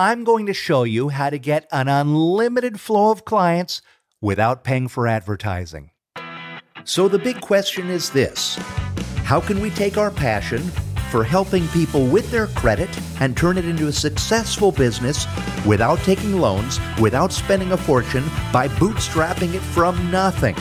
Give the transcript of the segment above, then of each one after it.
I'm going to show you how to get an unlimited flow of clients without paying for advertising. So, the big question is this How can we take our passion for helping people with their credit and turn it into a successful business without taking loans, without spending a fortune, by bootstrapping it from nothing?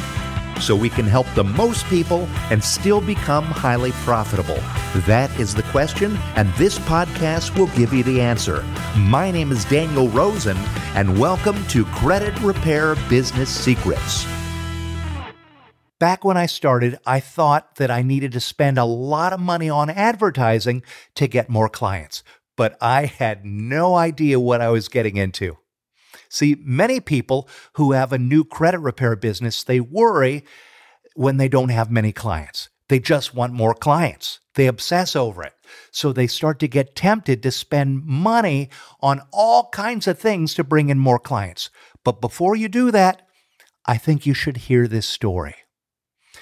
So we can help the most people and still become highly profitable? That is the question, and this podcast will give you the answer. My name is Daniel Rosen, and welcome to Credit Repair Business Secrets. Back when I started, I thought that I needed to spend a lot of money on advertising to get more clients, but I had no idea what I was getting into. See, many people who have a new credit repair business, they worry when they don't have many clients. They just want more clients. They obsess over it. So they start to get tempted to spend money on all kinds of things to bring in more clients. But before you do that, I think you should hear this story.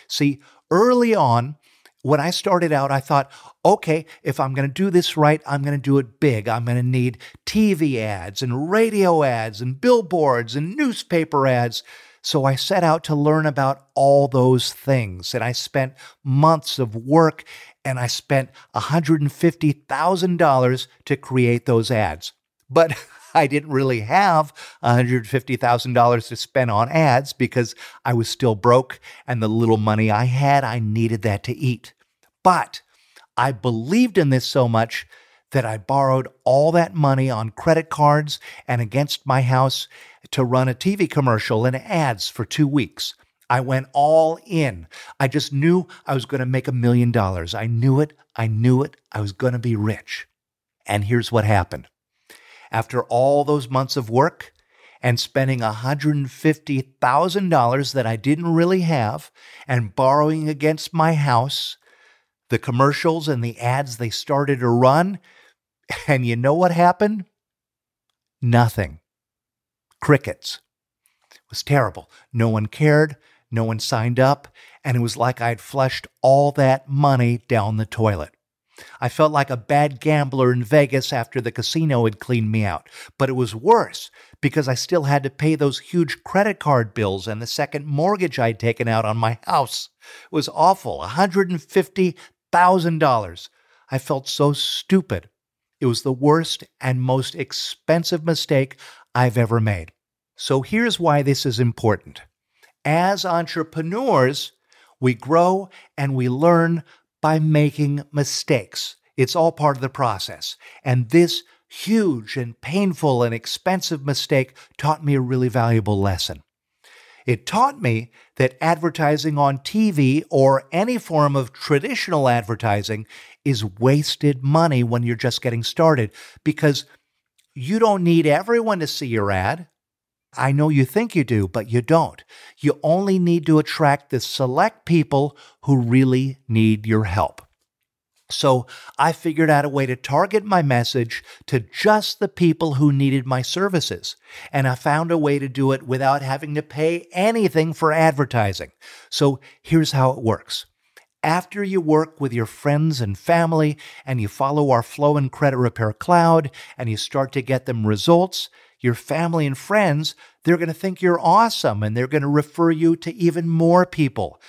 See, early on, when I started out, I thought, okay, if I'm going to do this right, I'm going to do it big. I'm going to need TV ads and radio ads and billboards and newspaper ads. So I set out to learn about all those things. And I spent months of work and I spent $150,000 to create those ads. But I didn't really have $150,000 to spend on ads because I was still broke and the little money I had, I needed that to eat. But I believed in this so much that I borrowed all that money on credit cards and against my house to run a TV commercial and ads for two weeks. I went all in. I just knew I was going to make a million dollars. I knew it. I knew it. I was going to be rich. And here's what happened after all those months of work and spending $150,000 that I didn't really have and borrowing against my house, the commercials and the ads they started to run. And you know what happened? Nothing. Crickets. It was terrible. No one cared. No one signed up. And it was like I'd flushed all that money down the toilet. I felt like a bad gambler in Vegas after the casino had cleaned me out. But it was worse because I still had to pay those huge credit card bills and the second mortgage I'd taken out on my house. It was awful $150,000. I felt so stupid. It was the worst and most expensive mistake I've ever made. So here's why this is important. As entrepreneurs, we grow and we learn by making mistakes. It's all part of the process. And this huge and painful and expensive mistake taught me a really valuable lesson. It taught me that advertising on TV or any form of traditional advertising is wasted money when you're just getting started because you don't need everyone to see your ad. I know you think you do, but you don't. You only need to attract the select people who really need your help. So I figured out a way to target my message to just the people who needed my services. And I found a way to do it without having to pay anything for advertising. So here's how it works. After you work with your friends and family and you follow our Flow and Credit Repair Cloud and you start to get them results, your family and friends, they're going to think you're awesome and they're going to refer you to even more people.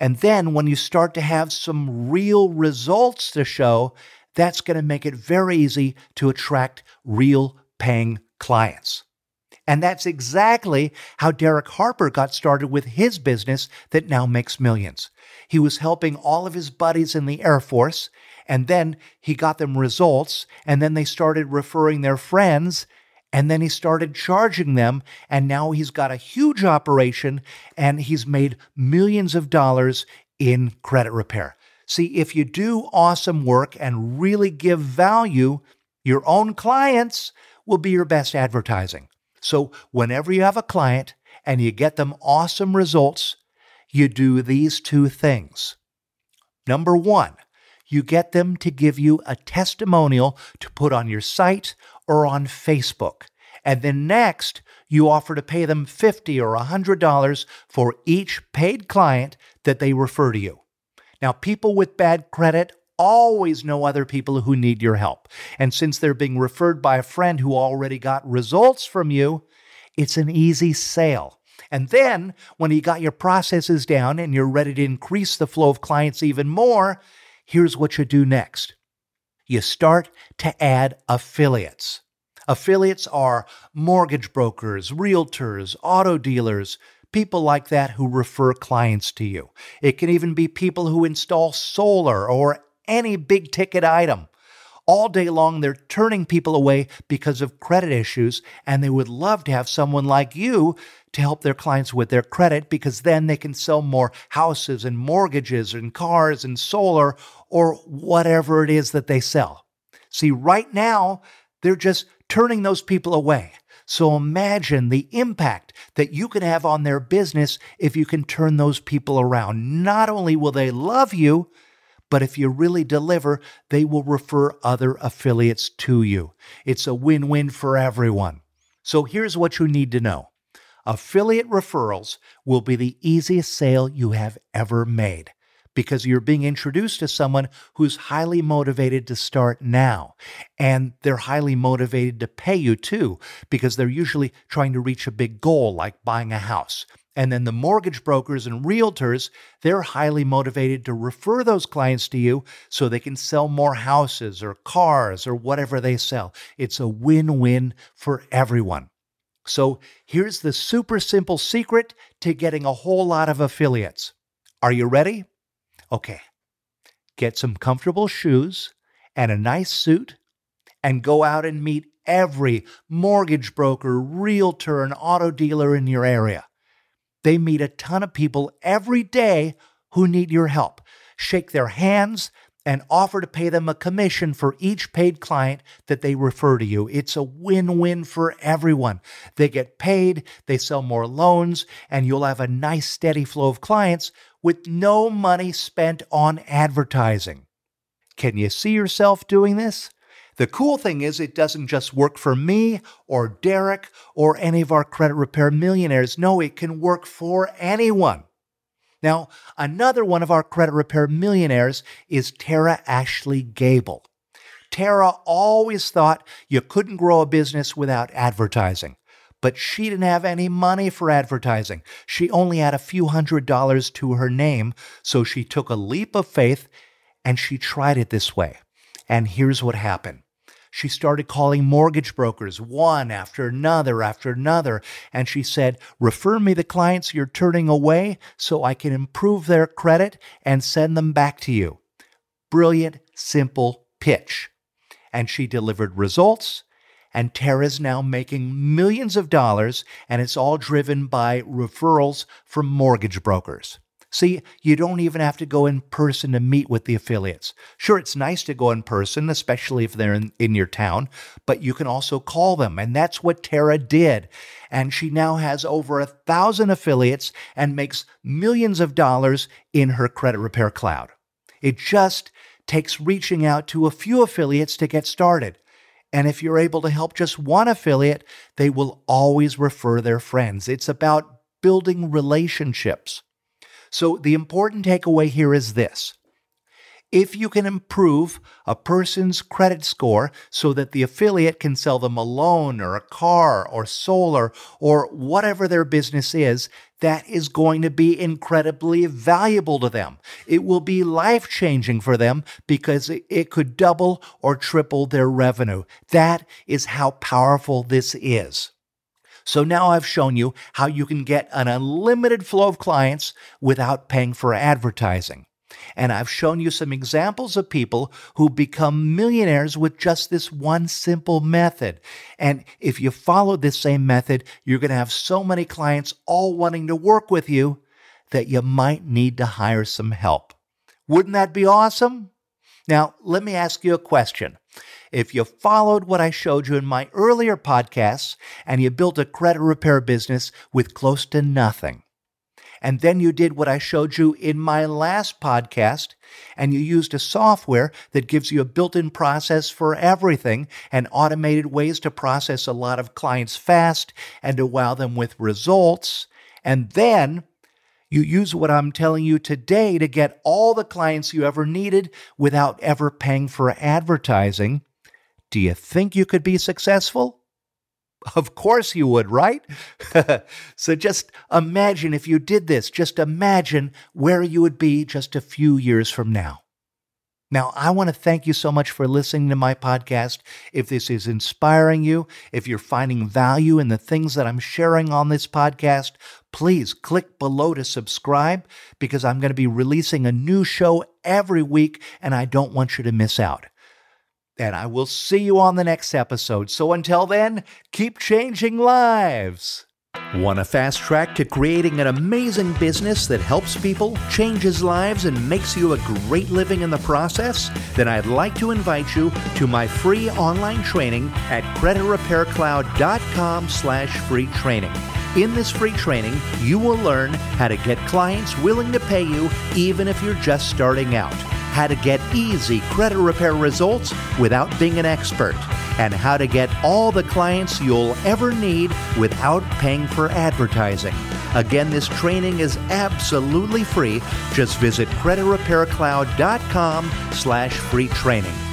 And then when you start to have some real results to show, that's going to make it very easy to attract real paying clients. And that's exactly how Derek Harper got started with his business that now makes millions. He was helping all of his buddies in the Air Force, and then he got them results, and then they started referring their friends, and then he started charging them, and now he's got a huge operation and he's made millions of dollars in credit repair. See, if you do awesome work and really give value, your own clients will be your best advertising. So, whenever you have a client and you get them awesome results, you do these two things. Number one, you get them to give you a testimonial to put on your site or on Facebook. And then next, you offer to pay them 50 or $100 for each paid client that they refer to you. Now, people with bad credit always know other people who need your help. And since they're being referred by a friend who already got results from you, it's an easy sale. And then, when you got your processes down and you're ready to increase the flow of clients even more, here's what you do next you start to add affiliates. Affiliates are mortgage brokers, realtors, auto dealers, people like that who refer clients to you. It can even be people who install solar or any big ticket item. All day long, they're turning people away because of credit issues, and they would love to have someone like you to help their clients with their credit because then they can sell more houses and mortgages and cars and solar or whatever it is that they sell. See, right now, they're just turning those people away. So imagine the impact that you can have on their business if you can turn those people around. Not only will they love you, but if you really deliver, they will refer other affiliates to you. It's a win win for everyone. So here's what you need to know affiliate referrals will be the easiest sale you have ever made because you're being introduced to someone who's highly motivated to start now. And they're highly motivated to pay you too, because they're usually trying to reach a big goal like buying a house. And then the mortgage brokers and realtors, they're highly motivated to refer those clients to you so they can sell more houses or cars or whatever they sell. It's a win win for everyone. So here's the super simple secret to getting a whole lot of affiliates. Are you ready? Okay. Get some comfortable shoes and a nice suit and go out and meet every mortgage broker, realtor, and auto dealer in your area. They meet a ton of people every day who need your help. Shake their hands and offer to pay them a commission for each paid client that they refer to you. It's a win win for everyone. They get paid, they sell more loans, and you'll have a nice steady flow of clients with no money spent on advertising. Can you see yourself doing this? The cool thing is, it doesn't just work for me or Derek or any of our credit repair millionaires. No, it can work for anyone. Now, another one of our credit repair millionaires is Tara Ashley Gable. Tara always thought you couldn't grow a business without advertising, but she didn't have any money for advertising. She only had a few hundred dollars to her name, so she took a leap of faith and she tried it this way. And here's what happened she started calling mortgage brokers one after another after another. And she said, Refer me the clients you're turning away so I can improve their credit and send them back to you. Brilliant, simple pitch. And she delivered results. And Tara's now making millions of dollars, and it's all driven by referrals from mortgage brokers. See, you don't even have to go in person to meet with the affiliates. Sure, it's nice to go in person, especially if they're in, in your town, but you can also call them. And that's what Tara did. And she now has over a thousand affiliates and makes millions of dollars in her credit repair cloud. It just takes reaching out to a few affiliates to get started. And if you're able to help just one affiliate, they will always refer their friends. It's about building relationships. So the important takeaway here is this. If you can improve a person's credit score so that the affiliate can sell them a loan or a car or solar or whatever their business is, that is going to be incredibly valuable to them. It will be life changing for them because it could double or triple their revenue. That is how powerful this is. So now I've shown you how you can get an unlimited flow of clients without paying for advertising. And I've shown you some examples of people who become millionaires with just this one simple method. And if you follow this same method, you're going to have so many clients all wanting to work with you that you might need to hire some help. Wouldn't that be awesome? Now, let me ask you a question. If you followed what I showed you in my earlier podcasts and you built a credit repair business with close to nothing, and then you did what I showed you in my last podcast, and you used a software that gives you a built in process for everything and automated ways to process a lot of clients fast and to wow them with results. And then You use what I'm telling you today to get all the clients you ever needed without ever paying for advertising. Do you think you could be successful? Of course you would, right? so just imagine if you did this. Just imagine where you would be just a few years from now. Now, I want to thank you so much for listening to my podcast. If this is inspiring you, if you're finding value in the things that I'm sharing on this podcast, please click below to subscribe because I'm going to be releasing a new show every week and I don't want you to miss out. And I will see you on the next episode. So until then, keep changing lives. Want a fast track to creating an amazing business that helps people, changes lives, and makes you a great living in the process? Then I'd like to invite you to my free online training at creditrepaircloud.com slash free training. In this free training, you will learn how to get clients willing to pay you even if you're just starting out how to get easy credit repair results without being an expert, and how to get all the clients you'll ever need without paying for advertising. Again, this training is absolutely free. Just visit creditrepaircloud.com slash free training.